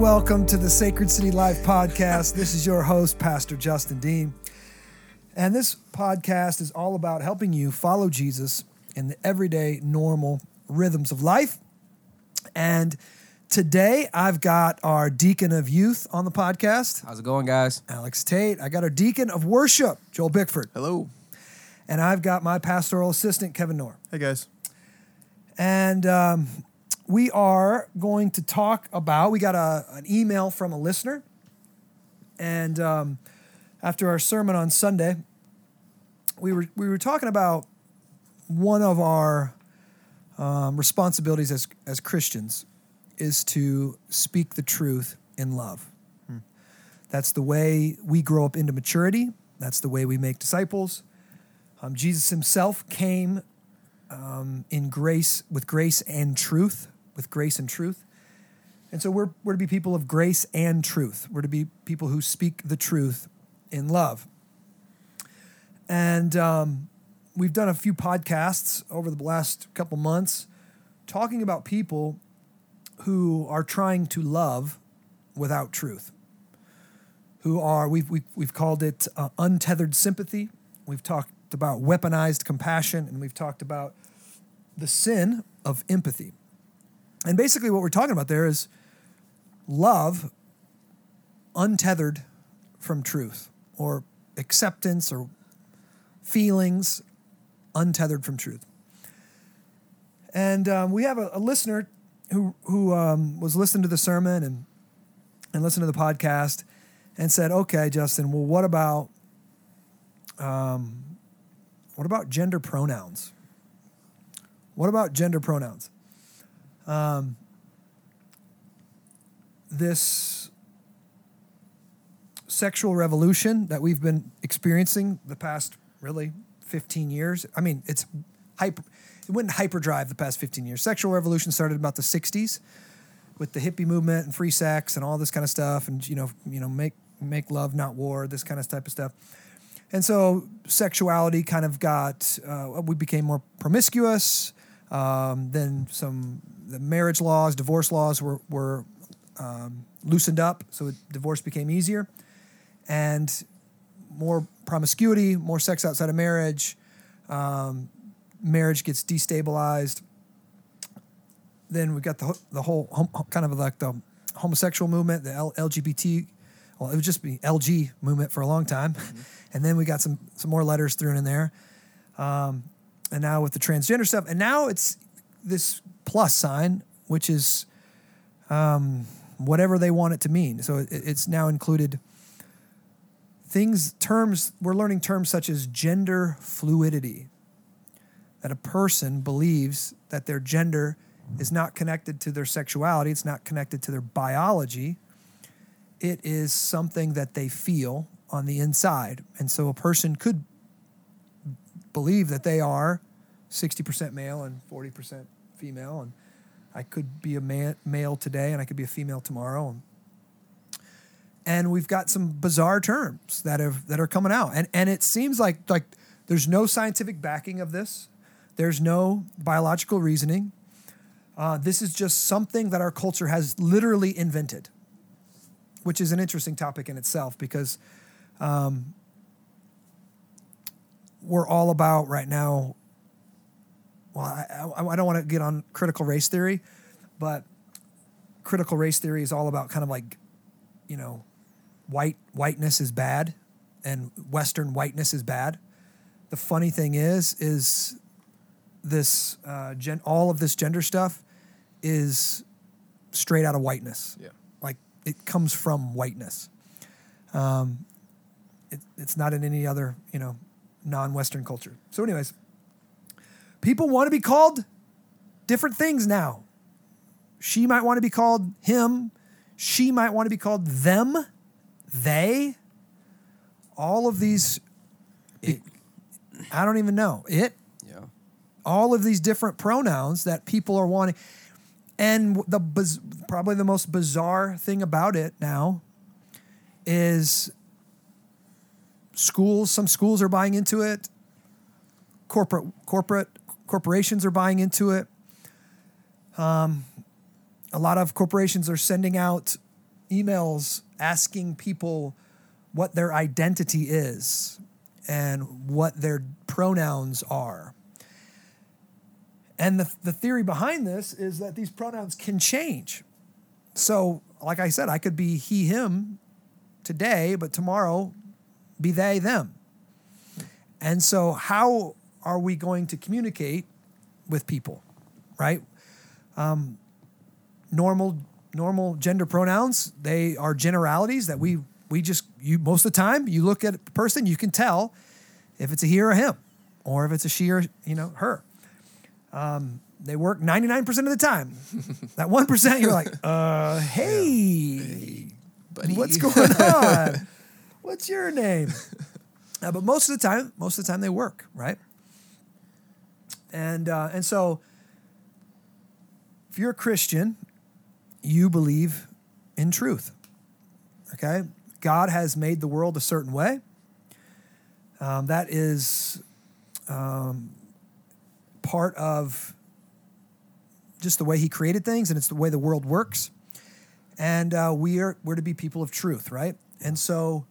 Hello and welcome to the Sacred City Life podcast. This is your host, Pastor Justin Dean. And this podcast is all about helping you follow Jesus in the everyday, normal rhythms of life. And today I've got our deacon of youth on the podcast, How's it going, guys? Alex Tate. I got our deacon of worship, Joel Bickford. Hello. And I've got my pastoral assistant, Kevin Noor. Hey guys. And um, we are going to talk about, we got a, an email from a listener. And um, after our sermon on Sunday, we were, we were talking about one of our um, responsibilities as, as Christians is to speak the truth in love. That's the way we grow up into maturity. That's the way we make disciples. Um, Jesus himself came um, in grace, with grace and truth, with grace and truth. And so we're, we're to be people of grace and truth. We're to be people who speak the truth in love. And um, we've done a few podcasts over the last couple months talking about people who are trying to love without truth, who are, we've, we've, we've called it uh, untethered sympathy. We've talked about weaponized compassion, and we've talked about the sin of empathy. And basically, what we're talking about there is love untethered from truth, or acceptance, or feelings untethered from truth. And um, we have a, a listener who who um, was listening to the sermon and and listened to the podcast and said, "Okay, Justin, well, what about um, what about gender pronouns? What about gender pronouns? Um, this sexual revolution that we've been experiencing the past really 15 years. I mean, it's hyper. It went hyperdrive the past 15 years. Sexual revolution started about the 60s with the hippie movement and free sex and all this kind of stuff, and you know, you know, make make love, not war, this kind of type of stuff. And so sexuality kind of got, uh, we became more promiscuous. Um, then some the marriage laws, divorce laws were, were um, loosened up, so divorce became easier. And more promiscuity, more sex outside of marriage. Um, marriage gets destabilized. Then we got the the whole hom- kind of like the homosexual movement, the L- LGBT. Well, it would just be LG movement for a long time, and then we got some some more letters thrown in there, um, and now with the transgender stuff, and now it's this plus sign, which is um, whatever they want it to mean. So it, it's now included things, terms. We're learning terms such as gender fluidity. That a person believes that their gender is not connected to their sexuality, it's not connected to their biology. It is something that they feel on the inside. And so a person could believe that they are 60% male and 40% female. And I could be a man, male today and I could be a female tomorrow. And, and we've got some bizarre terms that have that are coming out. And and it seems like like there's no scientific backing of this. There's no biological reasoning. Uh, this is just something that our culture has literally invented, which is an interesting topic in itself because um, we're all about right now. Well, I, I, I don't want to get on critical race theory, but critical race theory is all about kind of like, you know, white whiteness is bad, and Western whiteness is bad. The funny thing is, is this uh, gen- all of this gender stuff is straight out of whiteness. Yeah. Like it comes from whiteness. Um, it, it's not in any other, you know, non-Western culture. So, anyways, people want to be called different things now. She might want to be called him. She might want to be called them, they. All of these, it, I don't even know it. Yeah. All of these different pronouns that people are wanting, and the probably the most bizarre thing about it now is schools. Some schools are buying into it. Corporate corporate corporations are buying into it. Um, a lot of corporations are sending out emails asking people what their identity is and what their pronouns are. And the, the theory behind this is that these pronouns can change. So, like I said, I could be he, him today, but tomorrow be they, them. And so, how are we going to communicate with people, right? Um, normal normal gender pronouns they are generalities that we we just you most of the time you look at a person you can tell if it's a he or a him or if it's a she or you know her. Um, they work 99% of the time. That 1% you're like uh hey, Hey, buddy. what's going on? What's your name? Uh, but most of the time most of the time they work right and uh, and so if you're a christian you believe in truth okay? God has made the world a certain way. Um, that is um, part of just the way he created things and it's the way the world works. And uh, we are we're to be people of truth right? And so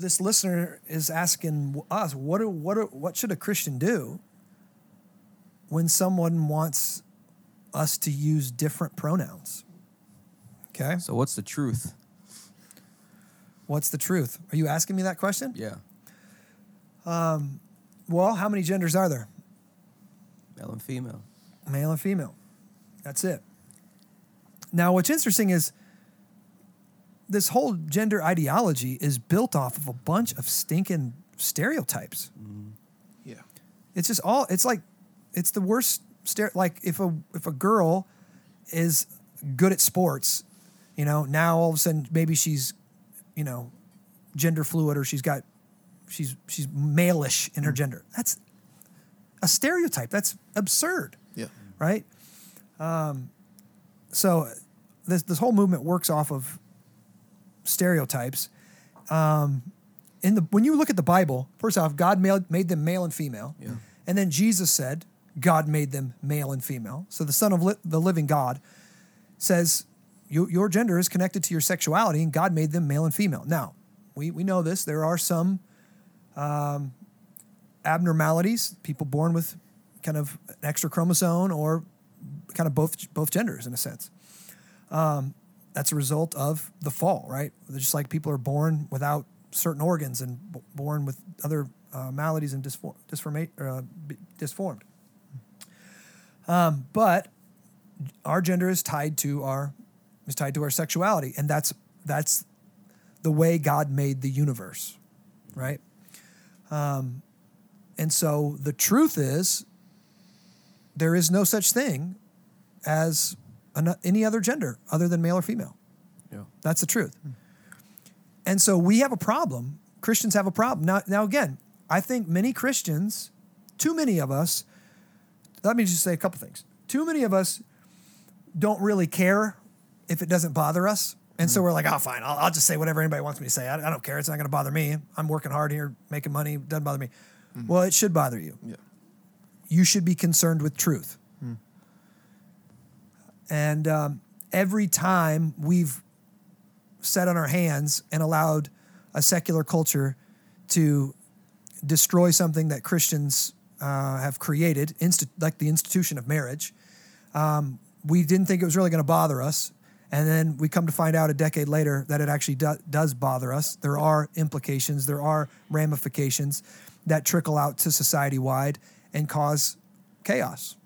this listener is asking us what what what should a christian do when someone wants us to use different pronouns okay So what's the truth? what's the truth are you asking me that question Yeah. Um, well how many genders are there Male and female. male and female. That's it. Now, what's interesting is this whole gender ideology is built off of a bunch of stinking stereotypes. Yeah. It's just all. It's like it's the worst. Stere- like if a if a girl is good at sports, you know, now all of a sudden maybe she's, you know, gender fluid or she's got, she's she's malish in her gender. That's a stereotype. That's absurd Yeah. right? Um, so this this whole movement works off of stereotypes. Um, in the when you look at the Bible, first off, God made, made them male and female, Yeah. and then Jesus said God made them male and female. So the Son of li- the Living God says you, your gender is connected to your sexuality, and God made them male and female. Now we we know this. There are some um, abnormalities, people born with kind of an extra chromosome or kind of both both genders in a sense. Um, that's a result of the fall, right? Just like people are born without certain organs and b- born with other uh, maladies and disform, uh, b- disformed. Um, but our gender is tied to our is tied to our sexuality, and that's that's the way God made the universe, right? Um, and so the truth is, there is no such thing as any other gender other than male or female. Yeah. That's the truth. And so we have a problem. Christians have a problem. Now, now again, I think many Christians, too many of us, let me just say a couple things. Too many of us don't really care if it doesn't bother us. And so mm-hmm. we're like, oh, fine, I'll, I'll just say whatever anybody wants me to say. I, I don't care. It's not going to bother me. I'm working hard here, making money. It doesn't bother me. Mm-hmm. Well, it should bother you. Yeah. You should be concerned with truth. And um, every time we've sat on our hands and allowed a secular culture to destroy something that Christians uh, have created, insti- like the institution of marriage, um, we didn't think it was really going to bother us. And then we come to find out a decade later that it actually do- does bother us. There are implications, there are ramifications that trickle out to society wide and cause chaos.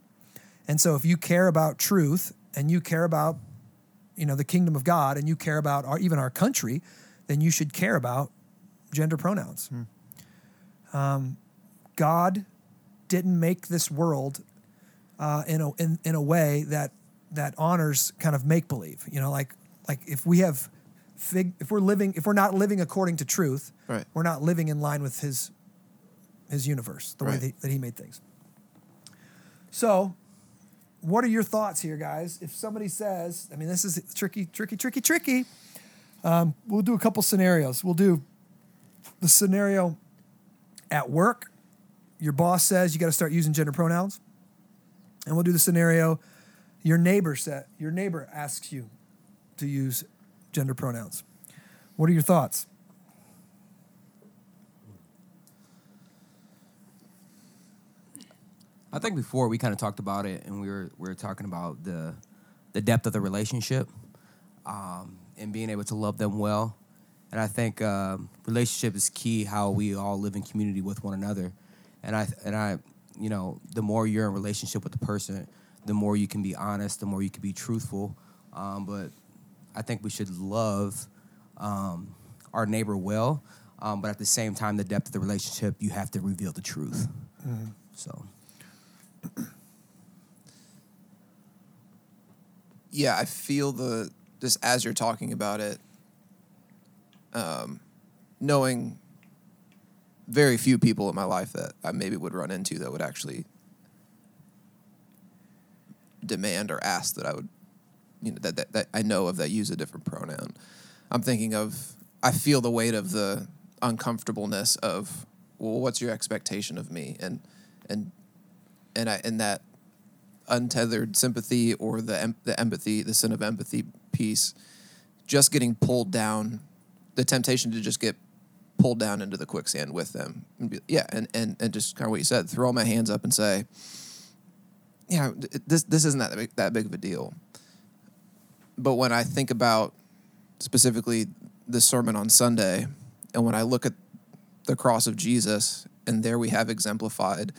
And so if you care about truth and you care about you know the kingdom of God and you care about our, even our country, then you should care about gender pronouns. Um, God didn't make this world uh, in a in, in a way that that honors kind of make believe. You know, like like if we have fig, if we're living if we're not living according to truth, Right. we're not living in line with his his universe, the way Right. that, that he made things. So, what are your thoughts here, guys? If somebody says, I mean, this is tricky, tricky, tricky, tricky. Um, we'll do a couple scenarios. We'll do the scenario at work. Your boss says you got to start using gender pronouns, and we'll do the scenario your neighbor said your neighbor asks you to use gender pronouns. What are your thoughts? I think before we kind of talked about it, and we were we were talking about the the depth of the relationship, um, and being able to love them well. And I think um, relationship is key. How we all live in community with one another, and I and I, you know, the more you're in relationship with the person, the more you can be honest, the more you can be truthful. Um, but I think we should love um, our neighbor well, um, but at the same time, the depth of the relationship, you have to reveal the truth. So. yeah, I feel the just as you're talking about it, um, knowing very few people in my life that I maybe would run into that would actually demand or ask that I would, you know, that, that, that I know of that use a different pronoun. I'm thinking of, I feel the weight of the uncomfortableness of, well, what's your expectation of me? And, and, and I, and that untethered sympathy or the em- the empathy, the sin of empathy piece, just getting pulled down, the temptation to just get pulled down into the quicksand with them. And be, yeah, and, and and just kind of what you said, throw my hands up and say, yeah, th- this this isn't that big, that big of a deal. But when I think about specifically this sermon on Sunday, and when I look at the cross of Jesus, and there we have exemplified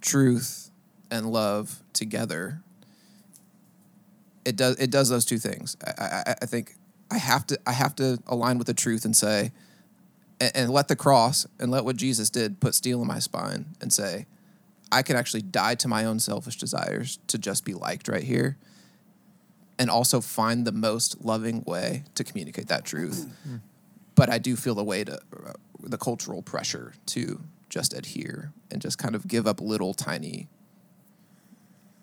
truth and love together, it does it does those two things. I, I, I think I have to I have to align with the truth and say, and, and let the cross and let what Jesus did put steel in my spine and say, I can actually die to my own selfish desires to just be liked right here, and also find the most loving way to communicate that truth. but I do feel the weight, of, uh, the cultural pressure to just adhere and just kind of give up little tiny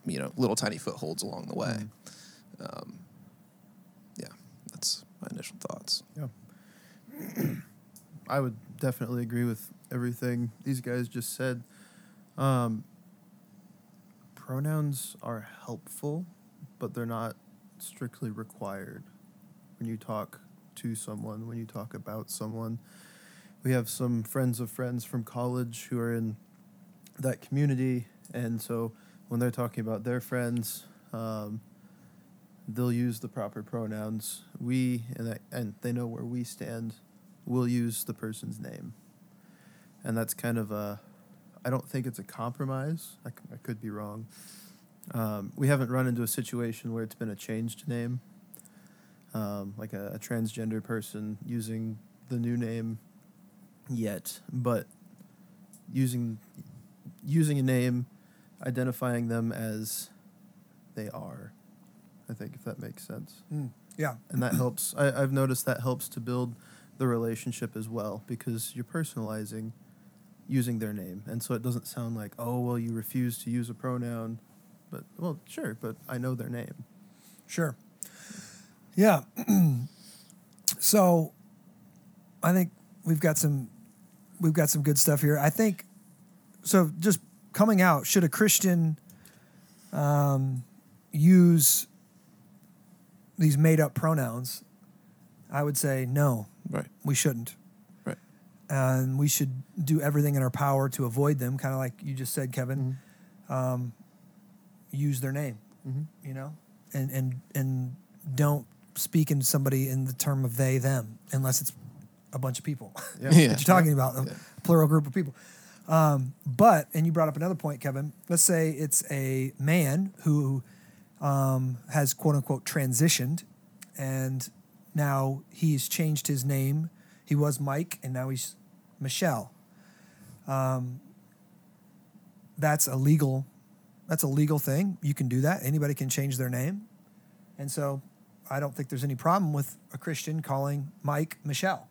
you know little tiny footholds along the way. Um, yeah, that's my initial thoughts. Yeah. I would definitely agree with everything these guys just said. Um, pronouns are helpful, but they're not strictly required when you talk to someone, when you talk about someone. We have some friends of friends from college who are in that community, and so when they're talking about their friends, um, they'll use the proper pronouns. We and I, and they know where we stand. We'll use the person's name, and that's kind of a. I don't think it's a compromise. I, could be wrong. Um, we haven't run into a situation where it's been a changed name, um, like a, a transgender person using the new name yet, but using using a name identifying them as they are. I think if that makes sense. Mm, yeah. And that helps. I, I've noticed that helps to build the relationship as well because you're personalizing using their name. And so it doesn't sound like, oh, well, you refuse to use a pronoun. But, well, sure, but I know their name. Sure. Yeah. so I think we've got some we've got some good stuff here. I think so just coming out, should a Christian um, use these made up pronouns? I would say no, Right. we shouldn't. Right. And we should do everything in our power to avoid them, kind of like you just said, Kevin. Um, use their name, Mm-hmm. you know, and and and don't speak in somebody in the term of they them unless it's a bunch of people Yeah. Yeah. that you're talking about, a Yeah. plural group of people. Um, but and you brought up another point, Kevin. Let's say it's a man who um, has quote unquote transitioned, and now he's changed his name. He was Mike, and now he's Michelle. Um, that's a legal. That's a legal thing. You can do that. Anybody can change their name, and so I don't think there's any problem with a Christian calling Mike Michelle.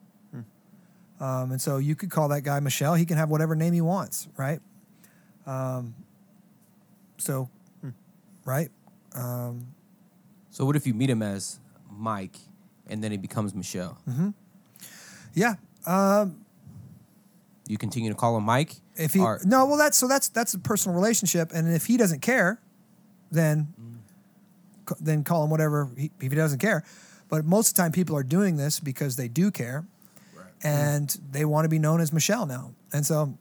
Um, and so you could call that guy Michelle. He can have whatever name he wants, right? Um, so, right? Um, So what if you meet him as Mike and then he becomes Michelle? yeah. Um, You continue to call him Mike? if he Or- no, well, that's so that's that's a personal relationship, and if he doesn't care, then c- then call him whatever he, if he doesn't care. But most of the time, people are doing this because they do care, Mm. and they want to be known as Michelle now. And so,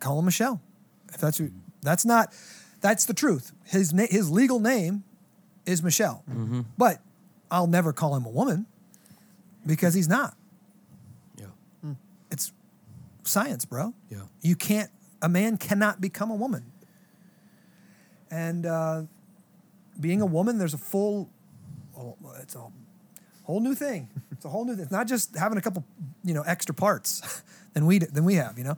call him Michelle. If that's who, that's not that's the truth. His na- his legal name is Michelle, mm-hmm. but I'll never call him a woman because he's not. Yeah. Mm. It's science, bro. Yeah. You can't. A man cannot become a woman. And uh, being a woman, there's a full. Oh, it's a whole new thing. It's a whole new. It's not just having a couple, you know, extra parts than we than we have. You know,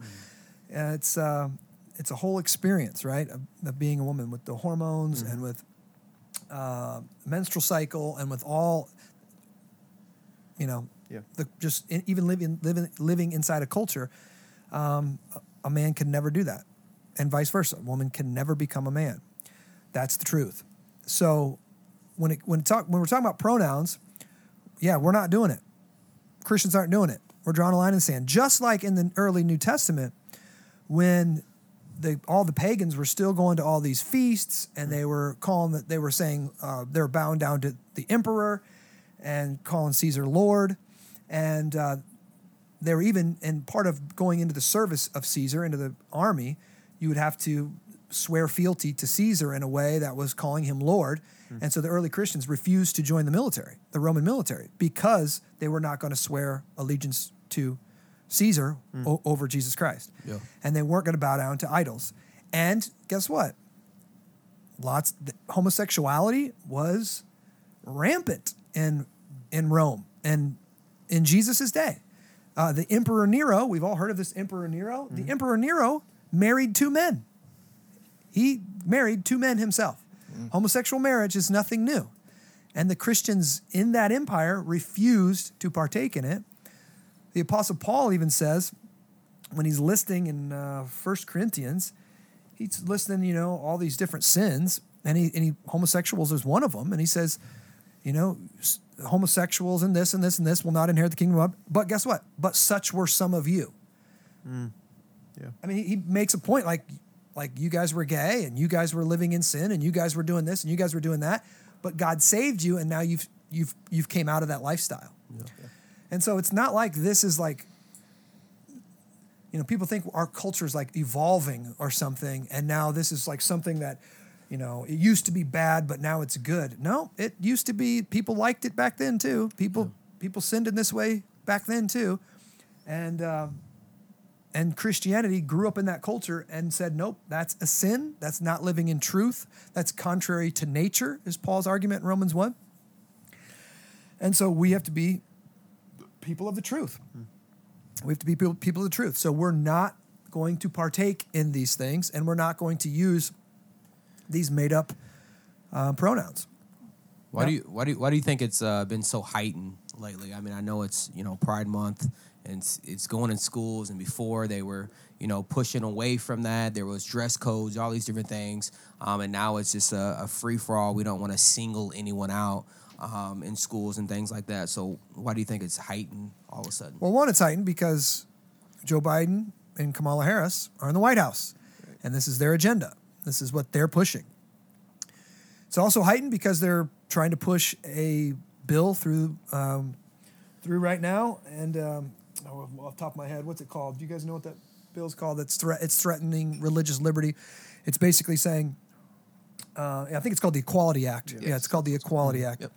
and it's uh, it's a whole experience, right, of, of being a woman with the hormones and with uh, menstrual cycle and with all. You know, Yeah. the just in, even living living living inside a culture, um, a- a man can never do that, and vice versa. A woman can never become a man. That's the truth. So when it when it talk when we're talking about pronouns, yeah, we're not doing it. Christians aren't doing it. We're drawing a line in the sand. Just like in the early New Testament, when the all the pagans were still going to all these feasts and they were calling that they were saying uh, they were bowing down to the emperor and calling Caesar Lord, and uh, they were even in part of going into the service of Caesar into the army, you would have to swear fealty to Caesar in a way that was calling him Lord. Hmm. And so the early Christians refused to join the military, the Roman military, because they were not going to swear allegiance to Caesar hmm. o- over Jesus Christ. Yeah. And they weren't going to bow down to idols. And guess what? Lots homosexuality was rampant in in Rome and in Jesus' day. Uh, the Emperor Nero, we've all heard of this Emperor Nero. The hmm. Emperor Nero married two men. He married two men himself. Homosexual marriage is nothing new. And the Christians in that empire refused to partake in it. The Apostle Paul even says, when he's listing in uh, 1 Corinthians, he's listing, you know, all these different sins, and he, and he homosexuals is one of them, and he says, you know, homosexuals and this and this and this will not inherit the kingdom of. But guess what? But such were some of you. Yeah. I mean, he, he makes a point like, like you guys were gay and you guys were living in sin and you guys were doing this and you guys were doing that, but God saved you and now you've you've you've came out of that lifestyle. And so it's not like this is like you know, people think our culture is like evolving or something, and now this is like something that, you know, it used to be bad, but now it's good. No, it used to be. People liked it back then too. People people sinned in this way back then too, and um, and Christianity grew up in that culture and said, nope, that's a sin. That's not living in truth. That's contrary to nature. Is Paul's argument in Romans one. And so we have to be people of the truth. We have to be people, people of the truth. So we're not going to partake in these things, and we're not going to use these made up uh, pronouns. Why do you why do you, why do you think it's uh, been so heightened lately? I mean, I know it's you know Pride Month and it's, going in schools, and before they were you know pushing away from that. There was dress codes, all these different things, um, and now it's just a, a free for all. We don't want to single anyone out um, in schools and things like that. So why do you think it's heightened all of a sudden? Well, one, it's heightened because Joe Biden and Kamala Harris are in the White House, and this is their agenda. This is what they're pushing. It's also heightened because they're trying to push a bill through um, through right now, and oh, off the top of my head, what's it called? Do you guys know what that bill's called? That's threat. It's threatening religious liberty. It's basically saying, uh, I think it's called the Equality Act. Yeah, it's called the Equality Act, Yep.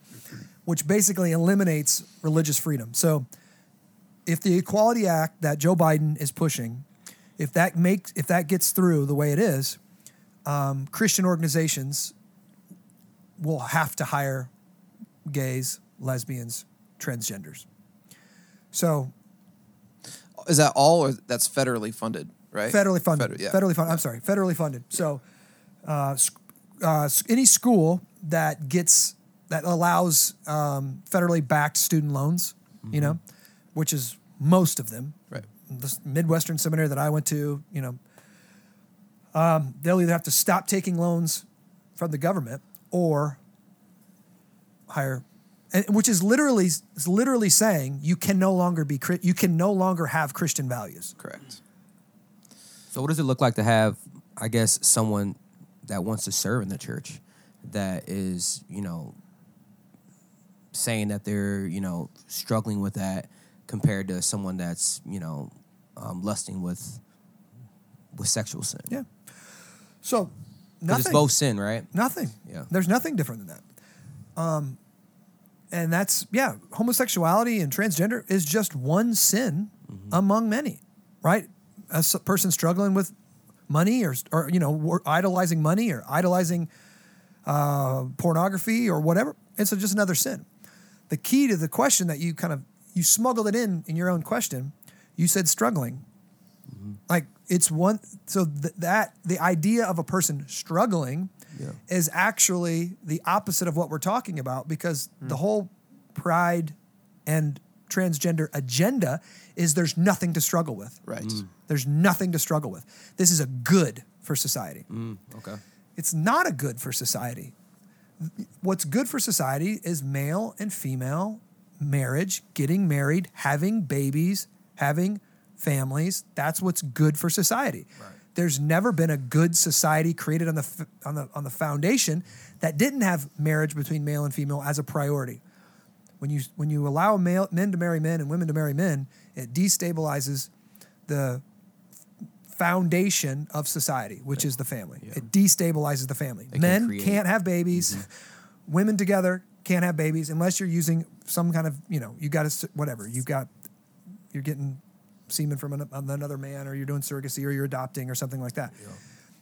which basically eliminates religious freedom. So if the Equality Act that Joe Biden is pushing, if that makes if that gets through the way it is, um, Christian organizations will have to hire gays, lesbians, transgenders. So Is that all, or that's federally funded? Right. federally funded. Feder- yeah. Federally funded. I'm sorry, federally funded. So, uh, uh, any school that gets that allows um, federally backed student loans, you know, which is most of them. Right. The Midwestern seminary that I went to, you know, um, they'll either have to stop taking loans from the government or hire, which is literally is literally saying you can no longer be you can no longer have Christian values. Correct. So what does it look like to have, I guess, someone that wants to serve in the church that is, you know, saying that they're, you know, struggling with that compared to someone that's, you know, um, lusting with with sexual sin. Yeah. So nothing. it's both sin, right? Nothing. Yeah. There's nothing different than that. Um, and that's yeah, homosexuality and transgender is just one sin among many, right? A s- person struggling with money or or you know idolizing money or idolizing uh, pornography or whatever. It's just another sin. The key to the question that you kind of you smuggled it in in your own question. You said struggling. Like it's one. So th- that the idea of a person struggling Yeah. is actually the opposite of what we're talking about because the whole pride and transgender agenda is there's nothing to struggle with. Right. There's nothing to struggle with. This is a good for society. Mm, okay. It's not a good for society. What's good for society is male and female marriage, getting married, having babies, having families. That's what's good for society. There's never been a good society created on the on the on the foundation that didn't have marriage between male and female as a priority. When you when you allow male, men to marry men and women to marry men, it destabilizes the foundation of society, which is the family. It destabilizes the family. They Men create- can't have babies. Women together can't have babies unless you're using some kind of, you know, you got to whatever. you've got you're getting semen from an, another man or you're doing surrogacy or you're adopting or something like that.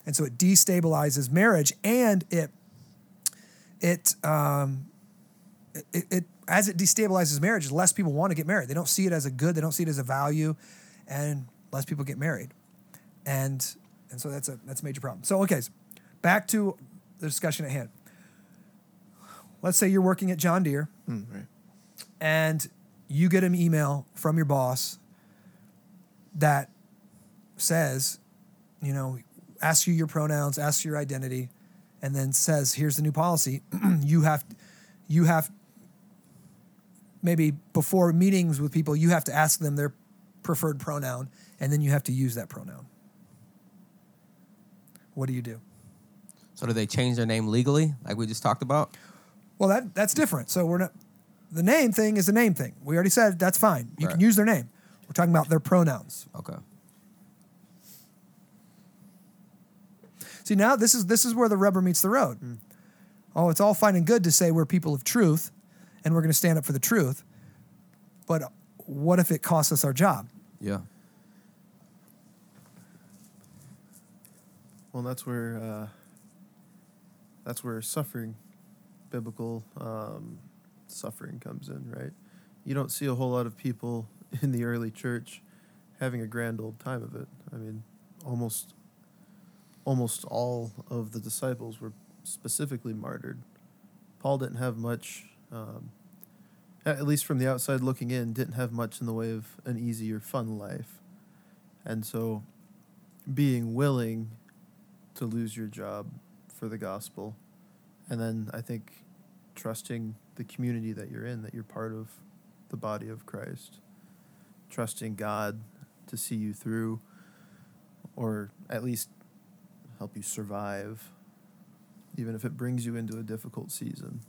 And so it destabilizes marriage and it it um it, it as it destabilizes marriage, less people want to get married. They don't see it as a good, they don't see it as a value, and less people get married and and so that's a that's a major problem. So okay, so back to the discussion at hand. Let's say you're working at John Deere Mm, right. and you get an email from your boss that says, you know, asks you your pronouns, asks your identity, and then says, "Here's the new policy. you have, you have." Maybe before meetings with people, you have to ask them their preferred pronoun, and then you have to use that pronoun. What do you do? So do they change their name legally, like we just talked about? Well, that that's different. So we're not. The name thing is the name thing. We already said that's fine. You can use their name. We're talking about their pronouns. Okay. See now this is this is where the rubber meets the road. Oh, it's all fine and good to say we're people of truth, and we're going to stand up for the truth. But what if it costs us our job? Yeah. Well, that's where uh, that's where suffering, biblical um, suffering comes in, right? You don't see a whole lot of people in the early church having a grand old time of it. I mean, almost almost all of the disciples were specifically martyred. Paul didn't have much, um, at least from the outside looking in, didn't have much in the way of an easy or fun life, and so being willing to lose your job for the gospel. And then I think trusting the community that you're in, that you're part of the body of Christ. Trusting God to see you through or at least help you survive, even if it brings you into a difficult season.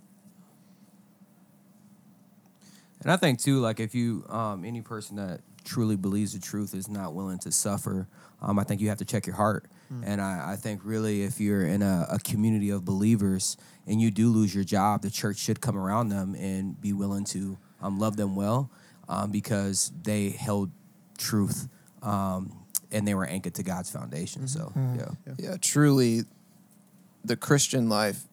And I think too, like if you um, any person that truly believes the truth is not willing to suffer, um, I think you have to check your heart. And I, I think really if you're in a, a community of believers and you do lose your job, the church should come around them and be willing to um, love them well um, because they held truth um, and they were anchored to God's foundation. So yeah. Yeah, truly, the Christian life,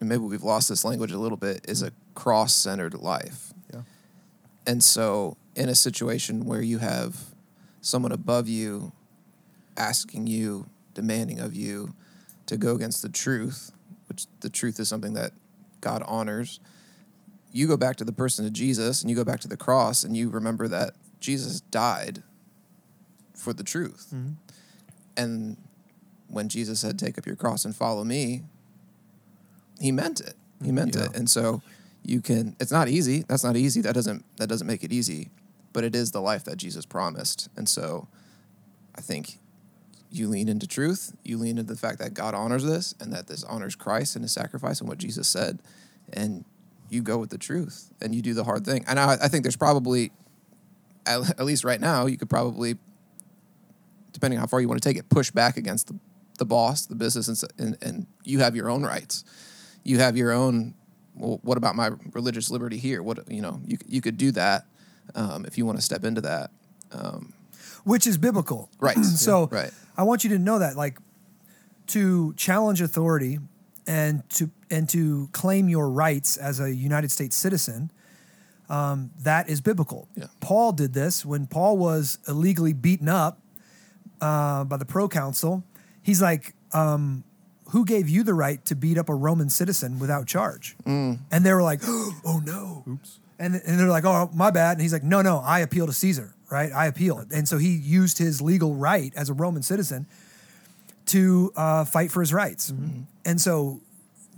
and maybe we've lost this language a little bit, is a cross centered life. Yeah. And so, in a situation where you have someone above you asking you, demanding of you to go against the truth, which the truth is something that God honors, you go back to the person of Jesus and you go back to the cross and you remember that Jesus died for the truth. Mm-hmm. And when Jesus said, Take up your cross and follow me, he meant it. He meant Yeah. it. And so you can it's not easy. That's not easy. That doesn't that doesn't make it easy. But it is the life that Jesus promised. And so I think you lean into truth, you lean into the fact that God honors this and that this honors Christ and his sacrifice and what Jesus said, and you go with the truth and you do the hard thing. And I, I think there's probably, at, at least right now, you could probably, depending on how far you want to take it, push back against the, the boss, the business, and, and, and you have your own rights. You have your own. Well, what about my religious liberty here? What you know, you you could do that um, if you want to step into that. Um, which is biblical. Right. so Yeah, right. I want you to know that like to challenge authority and to and to claim your rights as a United States citizen, um, that is biblical. Yeah. Paul did this when Paul was illegally beaten up uh, by the proconsul. He's like, um, "Who gave you the right to beat up a Roman citizen without charge?" Mm. And they were like, "Oh no!" Oops. And, and they're like, oh, my bad. And he's like, no, no, I appeal to Caesar, right? I appeal. And so he used his legal right as a Roman citizen to uh, fight for his rights. And so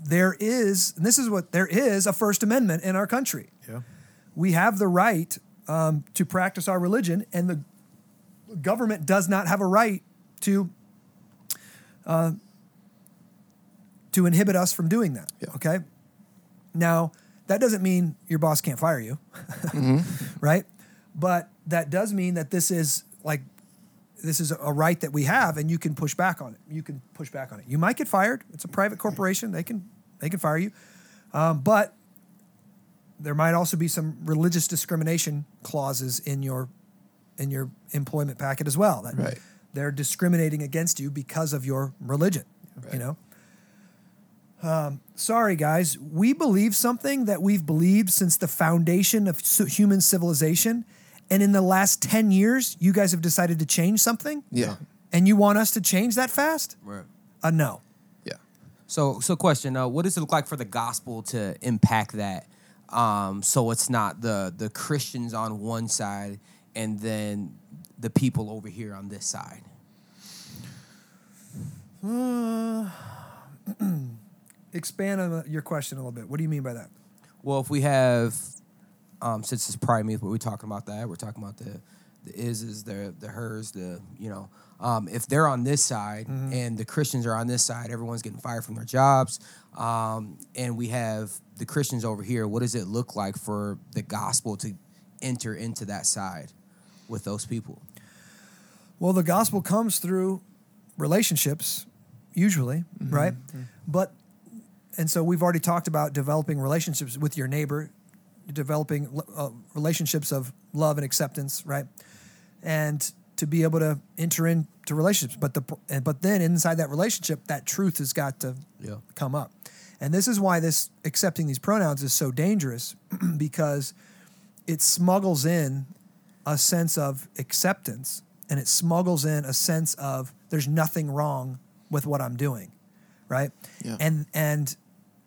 there is, and this is what there is a First Amendment in our country. Yeah. We have the right um, to practice our religion, and the government does not have a right to uh, to inhibit us from doing that. Yeah. Okay. Now that doesn't mean your boss can't fire you, right? But that does mean that this is like this is a right that we have, and you can push back on it. You can push back on it. You might get fired. It's a private corporation. They can they can fire you, um, but there might also be some religious discrimination clauses in your in your employment packet as well. That Right. they're discriminating against you because of your religion. You know. Um, sorry, guys. We believe something that we've believed since the foundation of human civilization, and in the last ten years, you guys have decided to change something, yeah, and you want us to change that fast? Right. Uh, no. yeah. So, so question: uh, What does it look like for the gospel to impact that? Um, so it's not the the Christians on one side and then the people over here on this side. Expand on your question a little bit. What do you mean by that? Well, if we have, um, since it's but we're talking about that. We're talking about the the is's, the the hers, the you know. Um, if they're on this side and the Christians are on this side, everyone's getting fired from their jobs. Um, and we have the Christians over here. What does it look like for the gospel to enter into that side with those people? Well, the gospel comes through relationships, usually, right? But, and so we've already talked about developing relationships with your neighbor, developing uh, relationships of love and acceptance, right? And to be able to enter into relationships, but the but then inside that relationship, that truth has got to Yeah. come up, and this is why this accepting these pronouns is so dangerous, because it smuggles in a sense of acceptance and it smuggles in a sense of there's nothing wrong with what I'm doing, right? Yeah. And and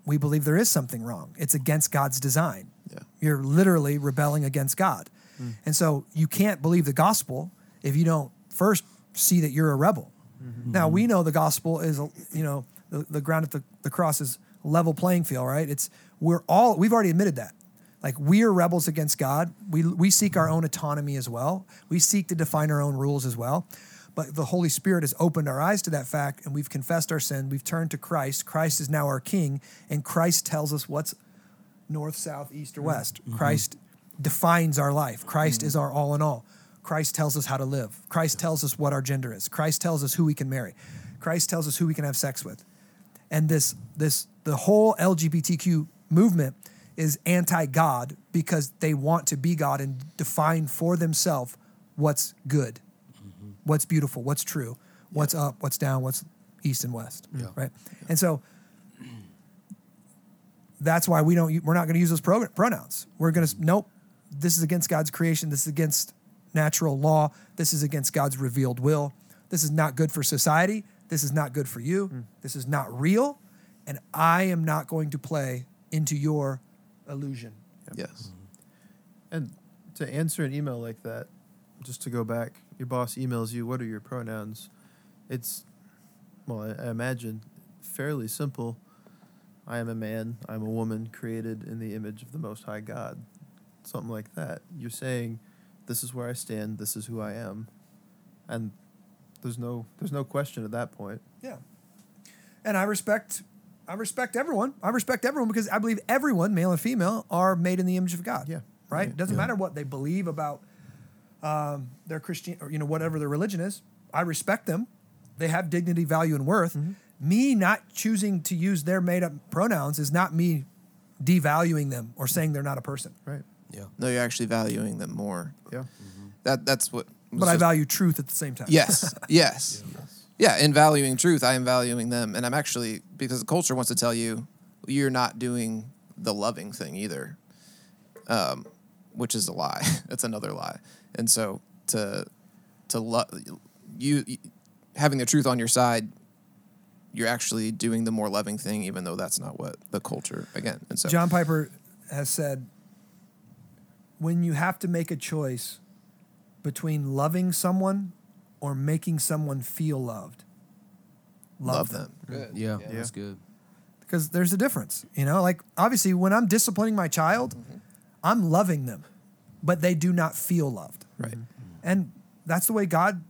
we believe there is something wrong. It's against God's design. Yeah. You're literally rebelling against God. Mm-hmm. And so you can't believe the gospel if you don't first see that you're a rebel. Mm-hmm. Now we know the gospel is, you know, the, the ground at the, the cross is level playing field, right? It's we're all we've already admitted that. Like we are rebels against God. We we seek our own autonomy as well. We seek to define our own rules as well. But the Holy Spirit has opened our eyes to that fact and we've confessed our sin. We've turned to Christ. Christ is now our king and Christ tells us what's north, south, east, or mm-hmm. west. Mm-hmm. Christ defines our life. Christ mm-hmm. is our all in all. Christ tells us how to live. Christ tells us what our gender is. Christ tells us who we can marry. Christ tells us who we can have sex with. And this this the whole LGBTQ movement is anti-God because they want to be God and define for themselves what's good, what's beautiful, what's true, what's up, what's down, what's east and west, right? And so that's why we don't we're not going to use those pro- pronouns. We're going to nope. This is against god's creation. This is against natural law. This is against god's revealed will. This is not good for society. This is not good for you. Hmm. This is not real. And i am not going to play into your illusion. Yes. Mm-hmm. And to answer an email like that, just to go back, your boss emails you, what are your pronouns? It's, well, I, I imagine fairly simple. I am a man, I'm a woman created in the image of the Most High God. Something like that. You're saying, this is where I stand, this is who I am. And There's no there's no question at that point. Yeah. And I respect I respect everyone. I respect everyone because I believe everyone, male and female, are made in the image of God. Yeah. Right? It doesn't Yeah. matter what they believe about um, their Christian or you know whatever their religion is. I respect them. They have dignity, value, and worth. Mm-hmm. Me not choosing to use their made up pronouns is not me devaluing them or saying they're not a person. Right. Yeah. No, you're actually valuing them more. Yeah. That that's what. was But I value truth at the same time. Yes. yes. Yeah. In valuing truth, I am valuing them, and I'm actually because the culture wants to tell you you're not doing the loving thing either, um, which is a lie. It's another lie, and so to to love you having the truth on your side. You're actually doing the more loving thing, even though that's not what the culture again. And so, John Piper has said when you have to make a choice between loving someone or making someone feel loved, love, love them. them. Good. Yeah, Yeah. that's good. Because there's a difference. You know, like obviously when I'm disciplining my child, mm-hmm. I'm loving them, but they do not feel loved. Right. And that's the way God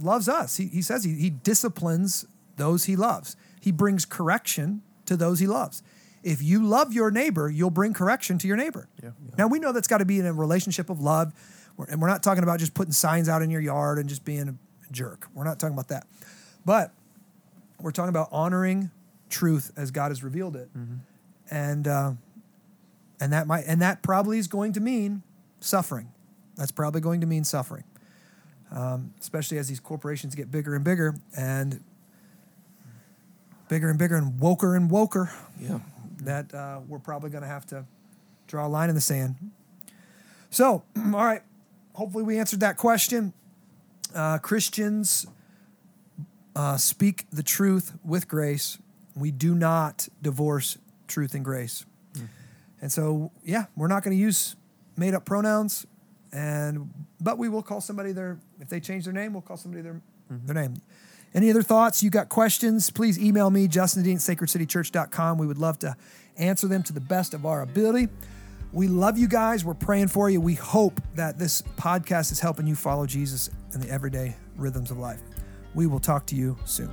loves us. He, he says he, he disciplines those he loves, He brings correction to those he loves. If you love your neighbor, you'll bring correction to your neighbor. Yeah. Now, we know that's got to be in a relationship of love. And we're not talking about just putting signs out in your yard and just being a jerk. We're not talking about that. But we're talking about honoring truth as God has revealed it. And, uh, and that might and that probably is going to mean suffering. That's probably going to mean suffering, um, especially as these corporations get bigger and bigger and bigger and bigger and woker and woker. Yeah. That uh, we're probably going to have to draw a line in the sand. So, all right. Hopefully, we answered that question. Uh, Christians uh, speak the truth with grace. We do not divorce truth and grace. And so, yeah, we're not going to use made up pronouns, and but we will call somebody their if they change their name, we'll call somebody their their name. Any other thoughts? You got questions? Please email me, Justin. We would love to answer them to the best of our ability. We love you guys. We're praying for you. We hope that this podcast is helping you follow Jesus in the everyday rhythms of life. We will talk to you soon.